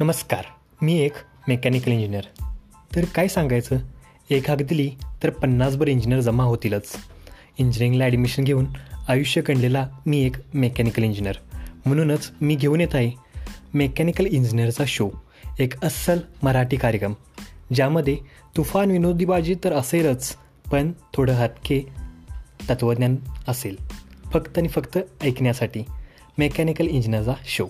नमस्कार मी एक mechanical engineer तर काय सांगायचं? एक हाक दिली तर पन्नासभर इंजिनियर जमा होतीलच. इंजिनिअरिंगला ॲडमिशन घेऊन आयुष्य कणलेला मी एक मेकॅनिकल इंजिनियर म्हणूनच मी घेऊन येत आहे. मेकॅनिकल इंजिनियरचा शो एक अस्सल मराठी कार्यक्रम ज्यामध्ये तुफान विनोदीबाजी तर असेलच पण थोडं हटके तत्त्वज्ञान असेल. फक्त आणि फक्त ऐकण्यासाठी मेकॅनिकल इंजिनियरचा शो